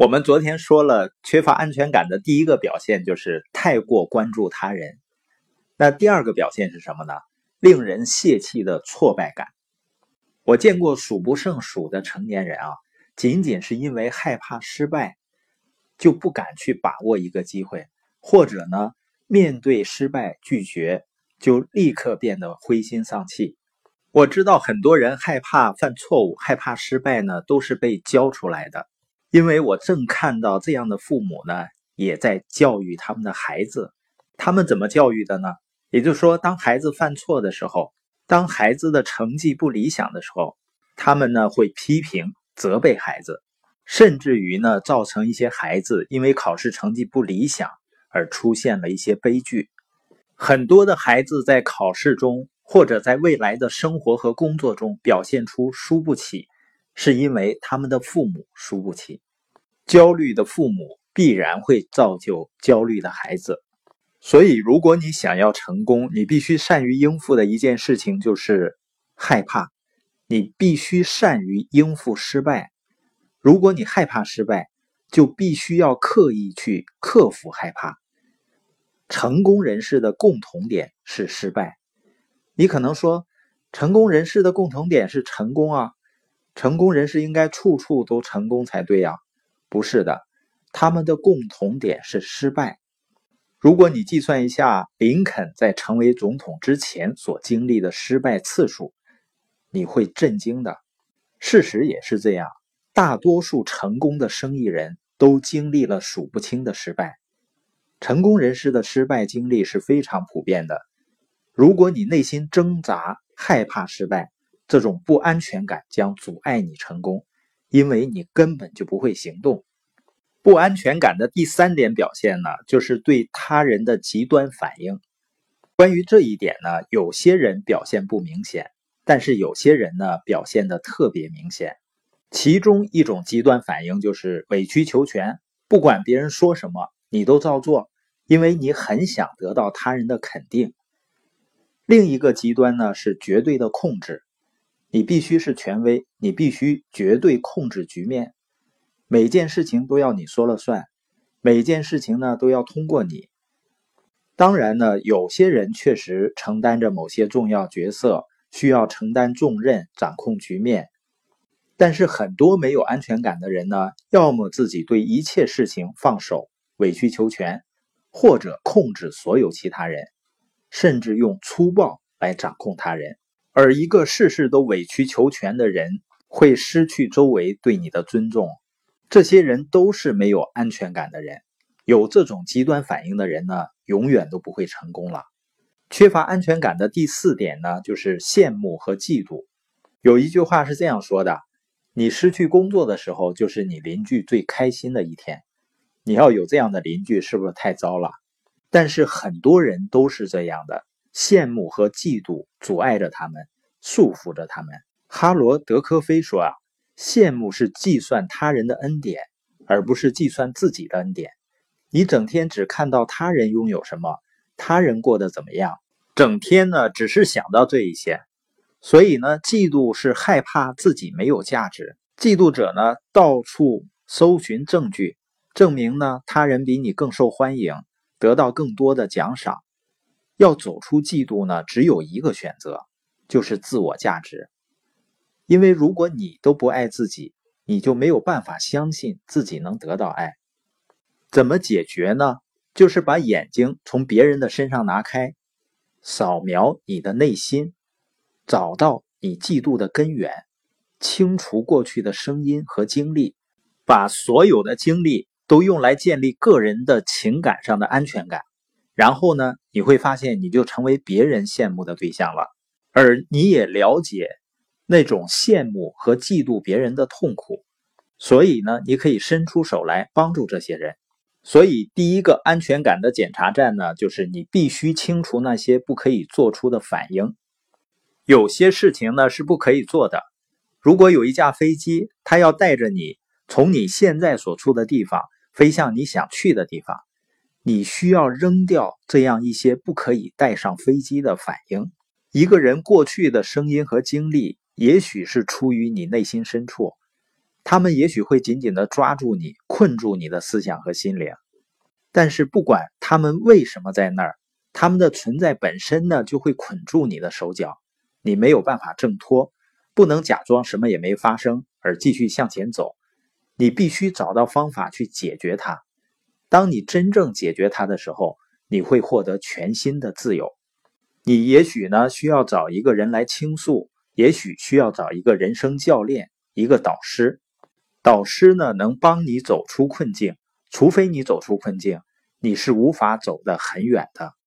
我们昨天说了，缺乏安全感的第一个表现就是太过关注他人。那第二个表现是什么呢？令人泄气的挫败感。我见过数不胜数的成年人啊，仅仅是因为害怕失败，就不敢去把握一个机会，或者呢，面对失败拒绝，就立刻变得灰心丧气。我知道很多人害怕犯错误、害怕失败呢，都是被教出来的。因为我正看到这样的父母呢，也在教育他们的孩子。他们怎么教育的呢？也就是说，当孩子犯错的时候，当孩子的成绩不理想的时候，他们呢会批评、责备孩子，甚至于呢造成一些孩子因为考试成绩不理想而出现了一些悲剧。很多的孩子在考试中或者在未来的生活和工作中表现出输不起。是因为他们的父母输不起，焦虑的父母必然会造就焦虑的孩子。所以，如果你想要成功，你必须善于应付的一件事情就是害怕。你必须善于应付失败。如果你害怕失败，就必须要刻意去克服害怕。成功人士的共同点是失败。你可能说，成功人士的共同点是成功啊。成功人士应该处处都成功才对呀，不是的，他们的共同点是失败。如果你计算一下林肯在成为总统之前所经历的失败次数，你会震惊的。事实也是这样，大多数成功的生意人都经历了数不清的失败。成功人士的失败经历是非常普遍的。如果你内心挣扎、害怕失败，这种不安全感将阻碍你成功，因为你根本就不会行动。不安全感的第三点表现呢，就是对他人的极端反应。关于这一点呢，有些人表现不明显，但是有些人呢表现的特别明显。其中一种极端反应就是委曲求全，不管别人说什么，你都照做，因为你很想得到他人的肯定。另一个极端呢是绝对的控制。你必须是权威，你必须绝对控制局面，每件事情都要你说了算，每件事情呢都要通过你。当然呢，有些人确实承担着某些重要角色，需要承担重任，掌控局面。但是很多没有安全感的人呢，要么自己对一切事情放手，委曲求全，或者控制所有其他人，甚至用粗暴来掌控他人。而一个事事都委曲求全的人，会失去周围对你的尊重。这些人都是没有安全感的人。有这种极端反应的人呢，永远都不会成功了。缺乏安全感的第四点呢，就是羡慕和嫉妒。有一句话是这样说的：“你失去工作的时候，就是你邻居最开心的一天。”你要有这样的邻居，是不是太糟了？但是很多人都是这样的。羡慕和嫉妒阻碍着他们，束缚着他们。哈罗德科菲说：“啊，羡慕是计算他人的恩典，而不是计算自己的恩典。你整天只看到他人拥有什么，他人过得怎么样，整天呢只是想到这一些。所以呢，嫉妒是害怕自己没有价值。嫉妒者呢，到处搜寻证据，证明呢他人比你更受欢迎，得到更多的奖赏。”要走出嫉妒呢，只有一个选择，就是自我价值。因为如果你都不爱自己，你就没有办法相信自己能得到爱。怎么解决呢？就是把眼睛从别人的身上拿开，扫描你的内心，找到你嫉妒的根源，清除过去的声音和经历，把所有的精力都用来建立个人的情感上的安全感。然后呢，你会发现你就成为别人羡慕的对象了，而你也了解那种羡慕和嫉妒别人的痛苦，所以呢，你可以伸出手来帮助这些人。所以，第一个安全感的检查站呢，就是你必须清除那些不可以做出的反应。有些事情呢是不可以做的。如果有一架飞机，它要带着你从你现在所处的地方飞向你想去的地方。你需要扔掉这样一些不可以带上飞机的反应。一个人过去的声音和经历，也许是出于你内心深处，他们也许会紧紧的抓住你，困住你的思想和心灵。但是不管他们为什么在那儿，他们的存在本身呢，就会捆住你的手脚，你没有办法挣脱，不能假装什么也没发生而继续向前走。你必须找到方法去解决它。当你真正解决它的时候，你会获得全新的自由。你也许呢需要找一个人来倾诉，也许需要找一个人生教练，一个导师。导师呢能帮你走出困境，除非你走出困境，你是无法走得很远的。